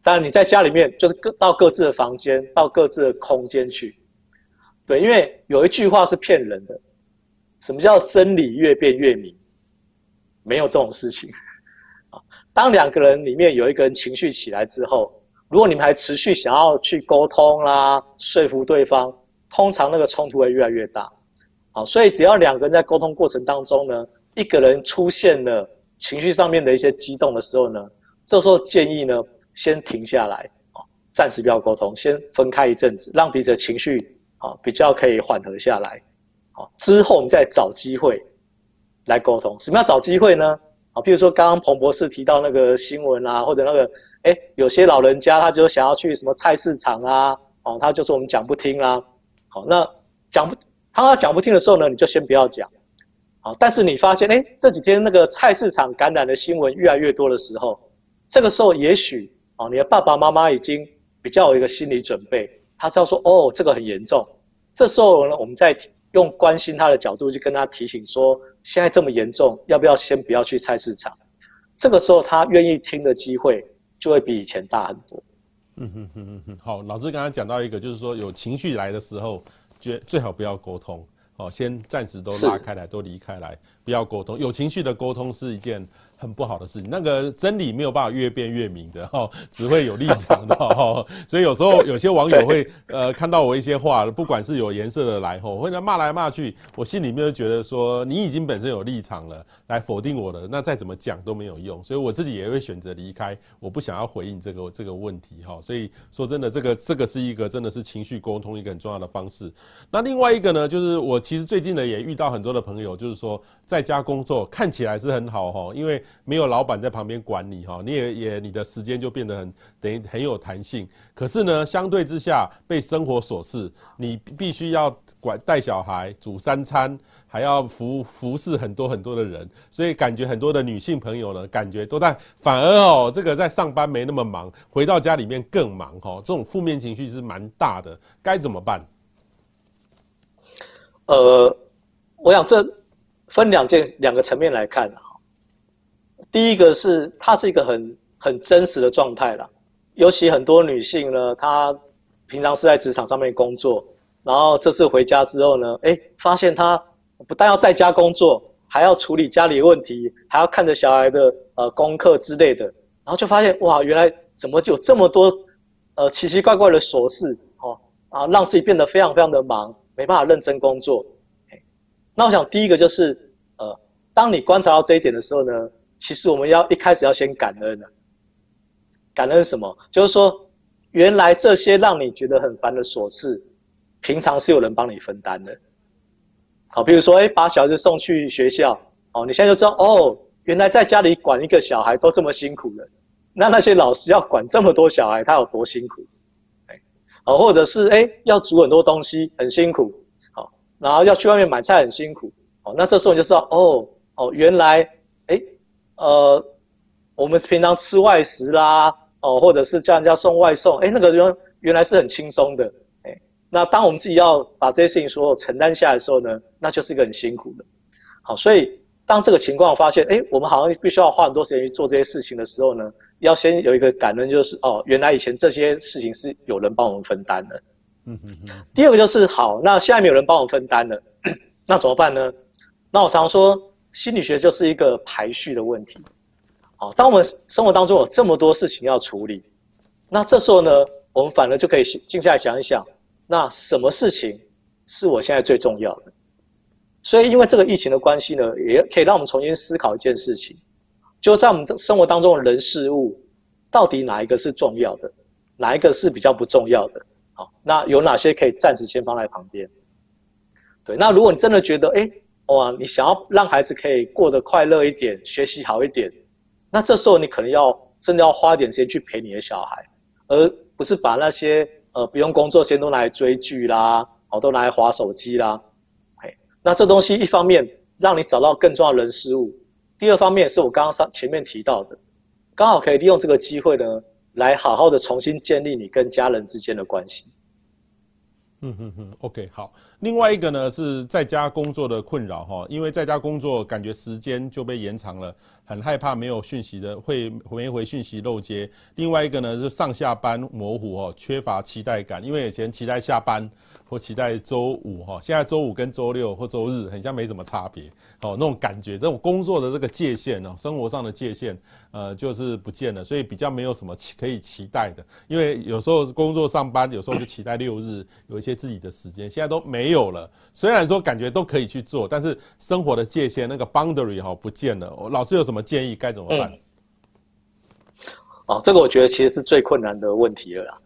当然你在家里面就是各到各自的房间，到各自的空间去。对，因为有一句话是骗人的，什么叫真理越辩越明？没有这种事情。当两个人里面有一个人情绪起来之后，如果你们还持续想要去沟通啦、说服对方，通常那个冲突会越来越大。好，所以只要两个人在沟通过程当中呢，一个人出现了情绪上面的一些激动的时候呢，这时候建议呢，先停下来，啊，暂时不要沟通，先分开一阵子，让彼此的情绪啊比较可以缓和下来。好，之后你再找机会来沟通。什么叫找机会呢？啊，譬如说刚刚彭博士提到那个新闻啊，或者那个，哎，有些老人家他就想要去什么菜市场啊，哦，他就说我们讲不听啊，好，那讲不，他讲不听的时候呢，你就先不要讲，好，但是你发现，哎，这几天那个菜市场感染的新闻越来越多的时候，这个时候也许，哦，你的爸爸妈妈已经比较有一个心理准备，他知道说，哦，这个很严重。这时候呢，我们再用关心他的角度去跟他提醒说，现在这么严重，要不要先不要去菜市场？这个时候他愿意听的机会就会比以前大很多。嗯哼哼哼哼，好，老师刚刚讲到一个，就是说有情绪来的时候，觉最好不要沟通。哦，先暂时都拉开来，都离开来，不要沟通。有情绪的沟通是一件很不好的事情。那个真理没有办法越辩越明的哈，(laughs) 只会有立场的哈。(laughs) 所以有时候有些网友会呃看到我一些话，不管是有颜色的来吼，或者骂来骂去，我心里面就觉得说你已经本身有立场了，来否定我的，那再怎么讲都没有用。所以我自己也会选择离开，我不想要回应这个这个问题哈。所以说真的，这个这个是一个真的是情绪沟通一个很重要的方式。那另外一个呢，就是我其实最近呢也遇到很多的朋友，就是说在在家工作看起来是很好哈，因为没有老板在旁边管你哈，你也也你的时间就变得很等于很有弹性。可是呢，相对之下被生活琐事，你必须要管带小孩、煮三餐，还要服服侍很多很多的人，所以感觉很多的女性朋友呢，感觉都在反而哦，这个在上班没那么忙，回到家里面更忙哈，这种负面情绪是蛮大的，该怎么办？呃，我想这分两件两个层面来看啊。第一个是它是一个很很真实的状态啦，尤其很多女性呢，她平常是在职场上面工作，然后这次回家之后呢，哎，发现她不但要在家工作，还要处理家里问题，还要看着小孩的呃功课之类的，然后就发现哇，原来怎么就有这么多呃奇奇怪怪的琐事哦啊，让自己变得非常非常的忙。没办法认真工作，那我想第一个就是，呃，当你观察到这一点的时候呢，其实我们要一开始要先感恩的，感恩什么？就是说，原来这些让你觉得很烦的琐事，平常是有人帮你分担的。好，比如说，哎，把小孩子送去学校，哦，你现在就知道，哦，原来在家里管一个小孩都这么辛苦了，那那些老师要管这么多小孩，他有多辛苦？哎哦，或者是哎，要煮很多东西，很辛苦，然后要去外面买菜很辛苦，哦，那这时候你就知道，哦哦，原来，哎，呃，我们平常吃外食啦，哦，或者是叫人家送外送，哎，那个原原来是很轻松的，哎，那当我们自己要把这些事情所有承担下来的时候呢，那就是一个很辛苦的，好，所以。当这个情况发现，哎，我们好像必须要花很多时间去做这些事情的时候呢，要先有一个感恩，就是哦，原来以前这些事情是有人帮我们分担的。嗯嗯嗯。第二个就是好，那现在没有人帮我分担了，那怎么办呢？那我常常说，心理学就是一个排序的问题。好，当我们生活当中有这么多事情要处理，那这时候呢，我们反而就可以静下来想一想，那什么事情是我现在最重要的？所以，因为这个疫情的关系呢，也可以让我们重新思考一件事情，就在我们的生活当中的人事物，到底哪一个是重要的，哪一个是比较不重要的？好，那有哪些可以暂时先放在旁边？对，那如果你真的觉得，哎，哇，你想要让孩子可以过得快乐一点，学习好一点，那这时候你可能要真的要花点时间去陪你的小孩，而不是把那些呃不用工作时间都拿来追剧啦，哦，都拿来划手机啦。嘿那这东西一方面让你找到更重要的人事物，第二方面是我刚刚上前面提到的，刚好可以利用这个机会呢，来好好的重新建立你跟家人之间的关系。嗯哼哼，OK，好。另外一个呢是在家工作的困扰哈，因为在家工作感觉时间就被延长了，很害怕没有讯息的会没回讯息漏接。另外一个呢是上下班模糊哦，缺乏期待感，因为以前期待下班。或期待周五哈，现在周五跟周六或周日很像没什么差别，哦，那种感觉，这种工作的这个界限哦，生活上的界限，呃，就是不见了，所以比较没有什么可以期待的。因为有时候工作上班，有时候就期待六日有一些自己的时间，现在都没有了。虽然说感觉都可以去做，但是生活的界限那个 boundary 哈不见了。老师有什么建议？该怎么办？哦，这个我觉得其实是最困难的问题了啦。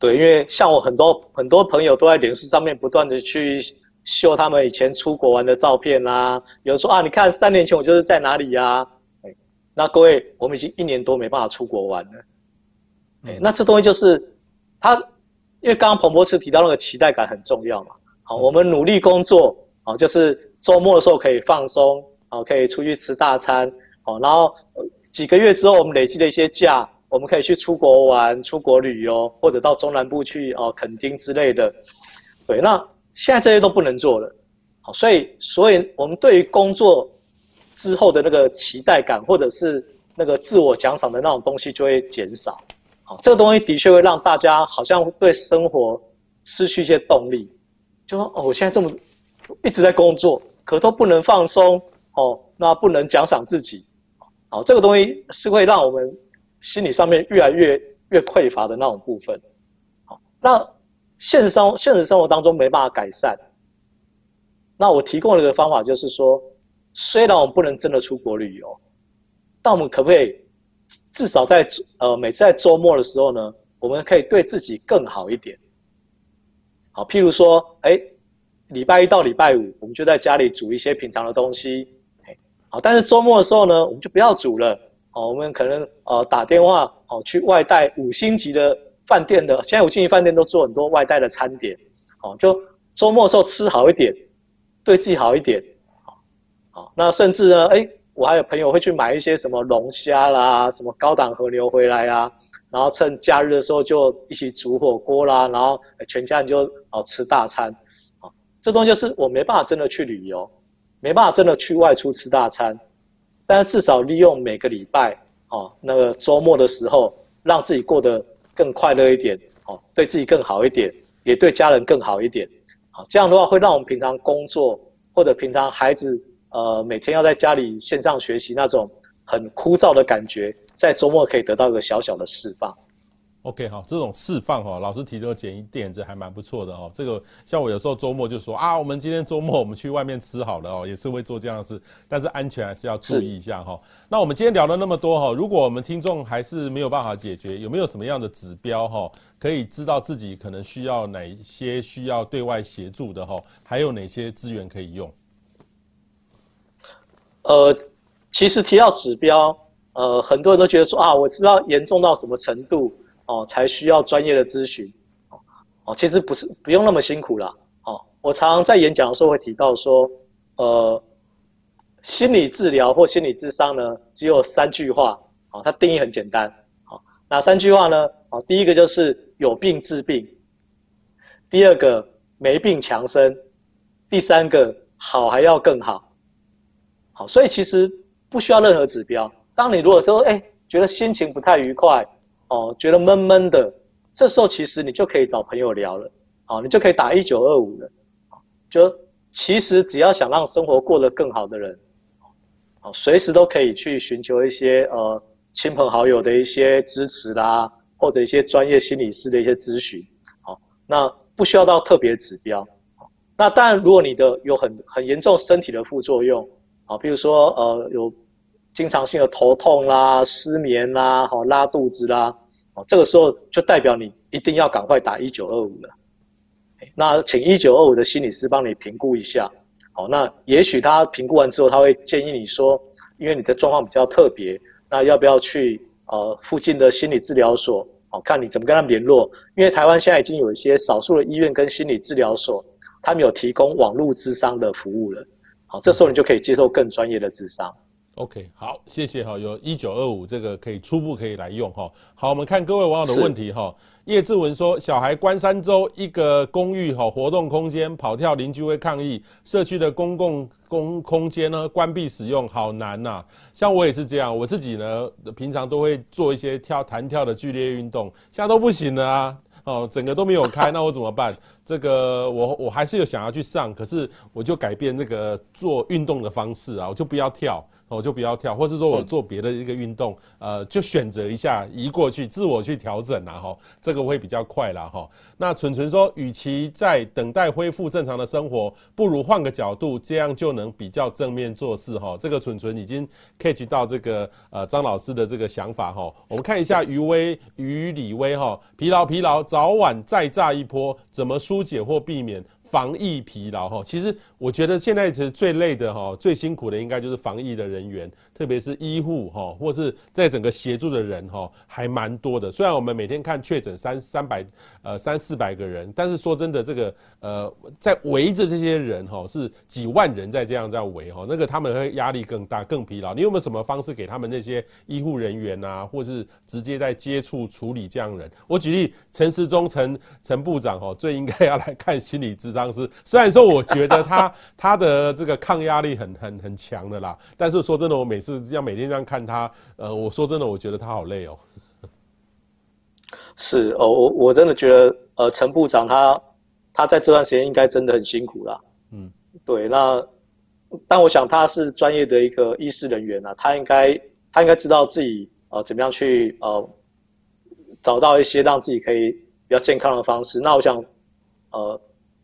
嗯。对，因为像我很多很多朋友都在脸书上面不断的去秀他们以前出国玩的照片啦，有人说啊，你看三年前我就是在哪里呀？哎，那各位，我们已经一年多没办法出国玩了。哎，那这东西就是他，因为刚刚彭博士提到那个期待感很重要嘛。好，我们努力工作，好，就是周末的时候可以放松，好，可以出去吃大餐，好，然后几个月之后我们累积了一些假，我们可以去出国玩、出国旅游，或者到中南部去哦，垦丁之类的。对，那现在这些都不能做了，好，所以所以我们对于工作之后的那个期待感，或者是那个自我奖赏的那种东西就会减少。好，这个东西的确会让大家好像对生活失去一些动力，就说哦，我现在这么一直在工作，可都不能放松哦，那不能奖赏自己，好，这个东西是会让我们心理上面越来越越匮乏的那种部分。好，那现实生现实生活当中没办法改善，那我提供了一个方法，就是说，虽然我们不能真的出国旅游，但我们可不可以？至少在呃每次在周末的时候呢，我们可以对自己更好一点。好，譬如说，哎，礼拜一到礼拜五，我们就在家里煮一些平常的东西。好，但是周末的时候呢，我们就不要煮了。哦，我们可能呃打电话哦去外带五星级的饭店的，现在五星级饭店都做很多外带的餐点。哦，就周末时候吃好一点，对自己好一点。好，好，那甚至呢，哎。我还有朋友会去买一些什么龙虾啦，什么高档和牛回来啊，然后趁假日的时候就一起煮火锅啦，然后全家人就哦吃大餐，啊，这东西就是我没办法真的去旅游，没办法真的去外出吃大餐，但是至少利用每个礼拜哦那个周末的时候，让自己过得更快乐一点，哦对自己更好一点，也对家人更好一点，好，这样的话会让我们平常工作或者平常孩子。呃，每天要在家里线上学习那种很枯燥的感觉，在周末可以得到一个小小的释放。OK，好，这种释放哈，老师提的建议点子还蛮不错的哦。这个像我有时候周末就说啊，我们今天周末我们去外面吃好了哦，也是会做这样的事，但是安全还是要注意一下哈。那我们今天聊了那么多哈，如果我们听众还是没有办法解决，有没有什么样的指标哈，可以知道自己可能需要哪些需要对外协助的哈，还有哪些资源可以用？呃，其实提到指标，呃，很多人都觉得说啊，我知道严重到什么程度哦，才需要专业的咨询，哦，其实不是，不用那么辛苦啦。哦，我常常在演讲的时候会提到说，呃，心理治疗或心理智商呢，只有三句话，哦，它定义很简单，好，哪三句话呢？哦，第一个就是有病治病，第二个没病强身，第三个好还要更好。好，所以其实不需要任何指标。当你如果说，哎，觉得心情不太愉快，哦，觉得闷闷的，这时候其实你就可以找朋友聊了，好，你就可以打一九二五了。就其实只要想让生活过得更好的人，好，随时都可以去寻求一些呃亲朋好友的一些支持啦，或者一些专业心理师的一些咨询。好，那不需要到特别指标。那当然，如果你的有很很严重身体的副作用。啊，比如说，呃，有经常性的头痛啦、失眠啦、好拉肚子啦，哦，这个时候就代表你一定要赶快打一九二五了。那请一九二五的心理师帮你评估一下。好，那也许他评估完之后，他会建议你说，因为你的状况比较特别，那要不要去呃附近的心理治疗所？哦，看你怎么跟他们联络。因为台湾现在已经有一些少数的医院跟心理治疗所，他们有提供网络咨商的服务了。好，这时候你就可以接受更专业的咨商。OK，好，谢谢哈，有一九二五这个可以初步可以来用哈。好，我们看各位网友的问题哈。叶志文说，小孩关三周，一个公寓哈，活动空间跑跳，邻居会抗议，社区的公共公空间呢关闭使用，好难呐、啊。像我也是这样，我自己呢平常都会做一些跳弹跳的剧烈运动，现在都不行了啊。哦，整个都没有开，(laughs) 那我怎么办？这个我我还是有想要去上，可是我就改变那个做运动的方式啊，我就不要跳。我就不要跳，或是说我做别的一个运动，呃，就选择一下移过去，自我去调整啦，哈，这个会比较快啦，哈。那纯纯说，与其在等待恢复正常的生活，不如换个角度，这样就能比较正面做事，哈。这个纯纯已经 catch 到这个呃张老师的这个想法，哈。我们看一下余威于李威，哈，疲劳疲劳，早晚再炸一波，怎么疏解或避免？防疫疲劳哈。其实我觉得现在其实最累的哈，最辛苦的应该就是防疫的人员，特别是医护哈，或是在整个协助的人哈，还蛮多的。虽然我们每天看确诊三三百呃三四百个人，但是说真的，这个呃在围着这些人哈，是几万人在这样在围哈，那个他们会压力更大更疲劳。你有没有什么方式给他们那些医护人员啊，或是直接在接触处理这样人？我举例，陈时中陈陈部长哈，最应该要来看心理咨商师。虽然说我觉得他 (laughs) 他的这个抗压力很很很强的啦，但是说真的，我每次要每天这样看他，呃，我说真的，我觉得他好累哦。(laughs) 是哦，我我真的觉得，呃，陈部长他他在这段时间应该真的很辛苦啦。嗯，对，那但我想他是专业的一个医师人员啊，他应该他应该知道自己呃怎么样去呃找到一些让自己可以比较健康的方式。那我想呃。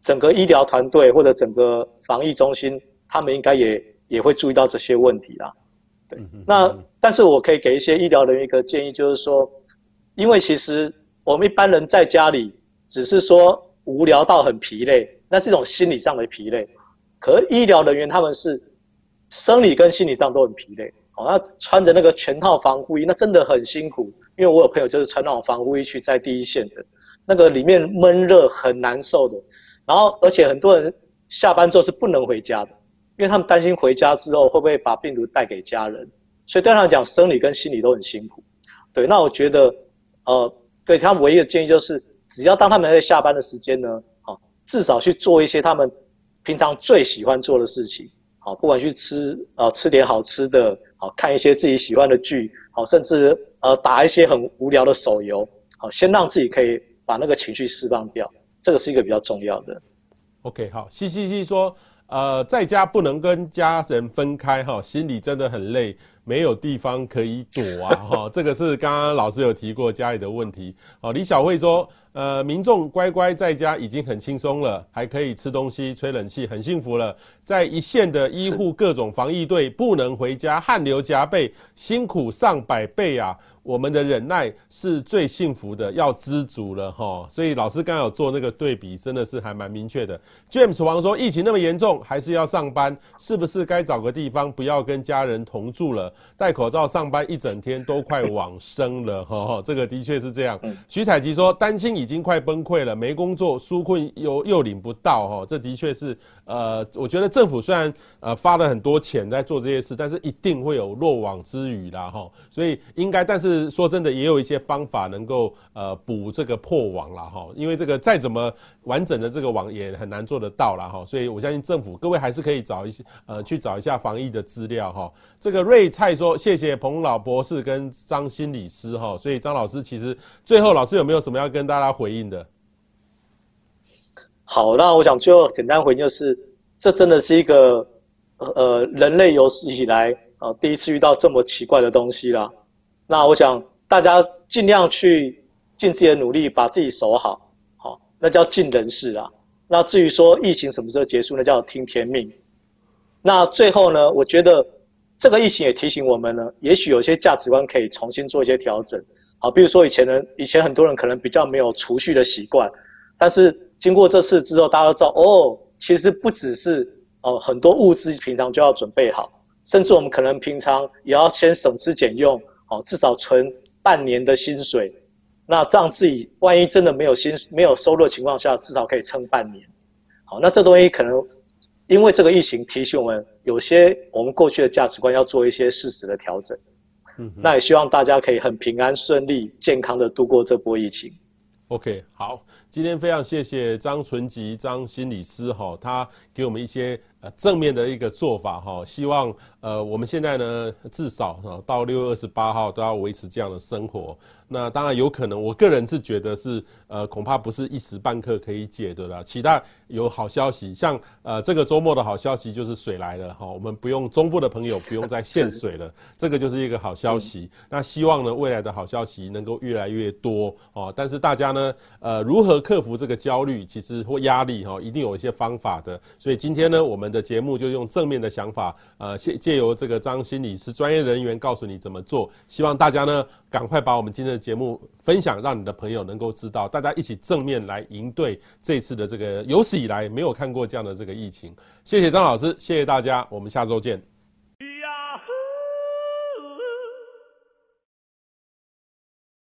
整个医疗团队或者整个防疫中心，他们应该也也会注意到这些问题啦。对，那但是我可以给一些医疗人员一个建议，就是说，因为其实我们一般人在家里只是说无聊到很疲累，那是一种心理上的疲累。可是医疗人员他们是生理跟心理上都很疲累，哦，那穿着那个全套防护衣，那真的很辛苦。因为我有朋友就是穿那种防护衣去在第一线的，那个里面闷热很难受的。然后，而且很多人下班之后是不能回家的，因为他们担心回家之后会不会把病毒带给家人，所以对他们讲，生理跟心理都很辛苦。对，那我觉得，呃，对他们唯一的建议就是，只要当他们在下班的时间呢，好，至少去做一些他们平常最喜欢做的事情，好，不管去吃，呃，吃点好吃的，好，看一些自己喜欢的剧，好，甚至呃打一些很无聊的手游，好，先让自己可以把那个情绪释放掉。这个是一个比较重要的。OK，好，西西西说，呃，在家不能跟家人分开哈，心里真的很累，没有地方可以躲啊 (laughs) 哈。这个是刚刚老师有提过家里的问题。好，李小慧说，呃，民众乖乖在家已经很轻松了，还可以吃东西、吹冷气，很幸福了。在一线的医护各种防疫队不能回家，汗流浃背，辛苦上百倍啊。我们的忍耐是最幸福的，要知足了哈。所以老师刚刚有做那个对比，真的是还蛮明确的。James 王说，疫情那么严重，还是要上班，是不是该找个地方不要跟家人同住了？戴口罩上班一整天都快往生了哈。(laughs) 这个的确是这样。徐采吉说，单亲已经快崩溃了，没工作，纾困又又领不到哈。这的确是呃，我觉得政府虽然呃发了很多钱在做这些事，但是一定会有漏网之鱼啦哈。所以应该，但是。说真的，也有一些方法能够呃补这个破网了哈，因为这个再怎么完整的这个网也很难做得到了哈，所以我相信政府各位还是可以找一些呃去找一下防疫的资料哈。这个瑞蔡说谢谢彭老博士跟张心理师哈，所以张老师其实最后老师有没有什么要跟大家回应的？好，那我想最后简单回应就是，这真的是一个呃人类有史以来啊、第一次遇到这么奇怪的东西啦。那我想大家尽量去尽自己的努力，把自己守好，好，那叫尽人事啊。那至于说疫情什么时候结束，那叫听天命。那最后呢，我觉得这个疫情也提醒我们呢，也许有些价值观可以重新做一些调整。好，比如说以前呢，以前很多人可能比较没有储蓄的习惯，但是经过这次之后，大家都知道哦，其实不只是哦很多物资平常就要准备好，甚至我们可能平常也要先省吃俭用。哦，至少存半年的薪水，那让自己万一真的没有薪没有收入的情况下，至少可以撑半年。好，那这东西可能因为这个疫情提醒我们，有些我们过去的价值观要做一些适时的调整。嗯，那也希望大家可以很平安顺利、健康的度过这波疫情。OK，好，今天非常谢谢张纯吉张心理师哈，他给我们一些呃。正面的一个做法哈，希望呃我们现在呢至少哈到六月二十八号都要维持这样的生活。那当然有可能，我个人是觉得是呃恐怕不是一时半刻可以解的啦。期待有好消息，像呃这个周末的好消息就是水来了哈，我们不用中部的朋友不用再限水了，(laughs) 这个就是一个好消息。嗯、那希望呢未来的好消息能够越来越多哦。但是大家呢呃如何克服这个焦虑，其实或压力哈，一定有一些方法的。所以今天呢，我们的节目就用正面的想法，呃，借借由这个张心理师专业人员告诉你怎么做。希望大家呢，赶快把我们今天的节目分享，让你的朋友能够知道，大家一起正面来应对这次的这个有史以来没有看过这样的这个疫情。谢谢张老师，谢谢大家，我们下周见。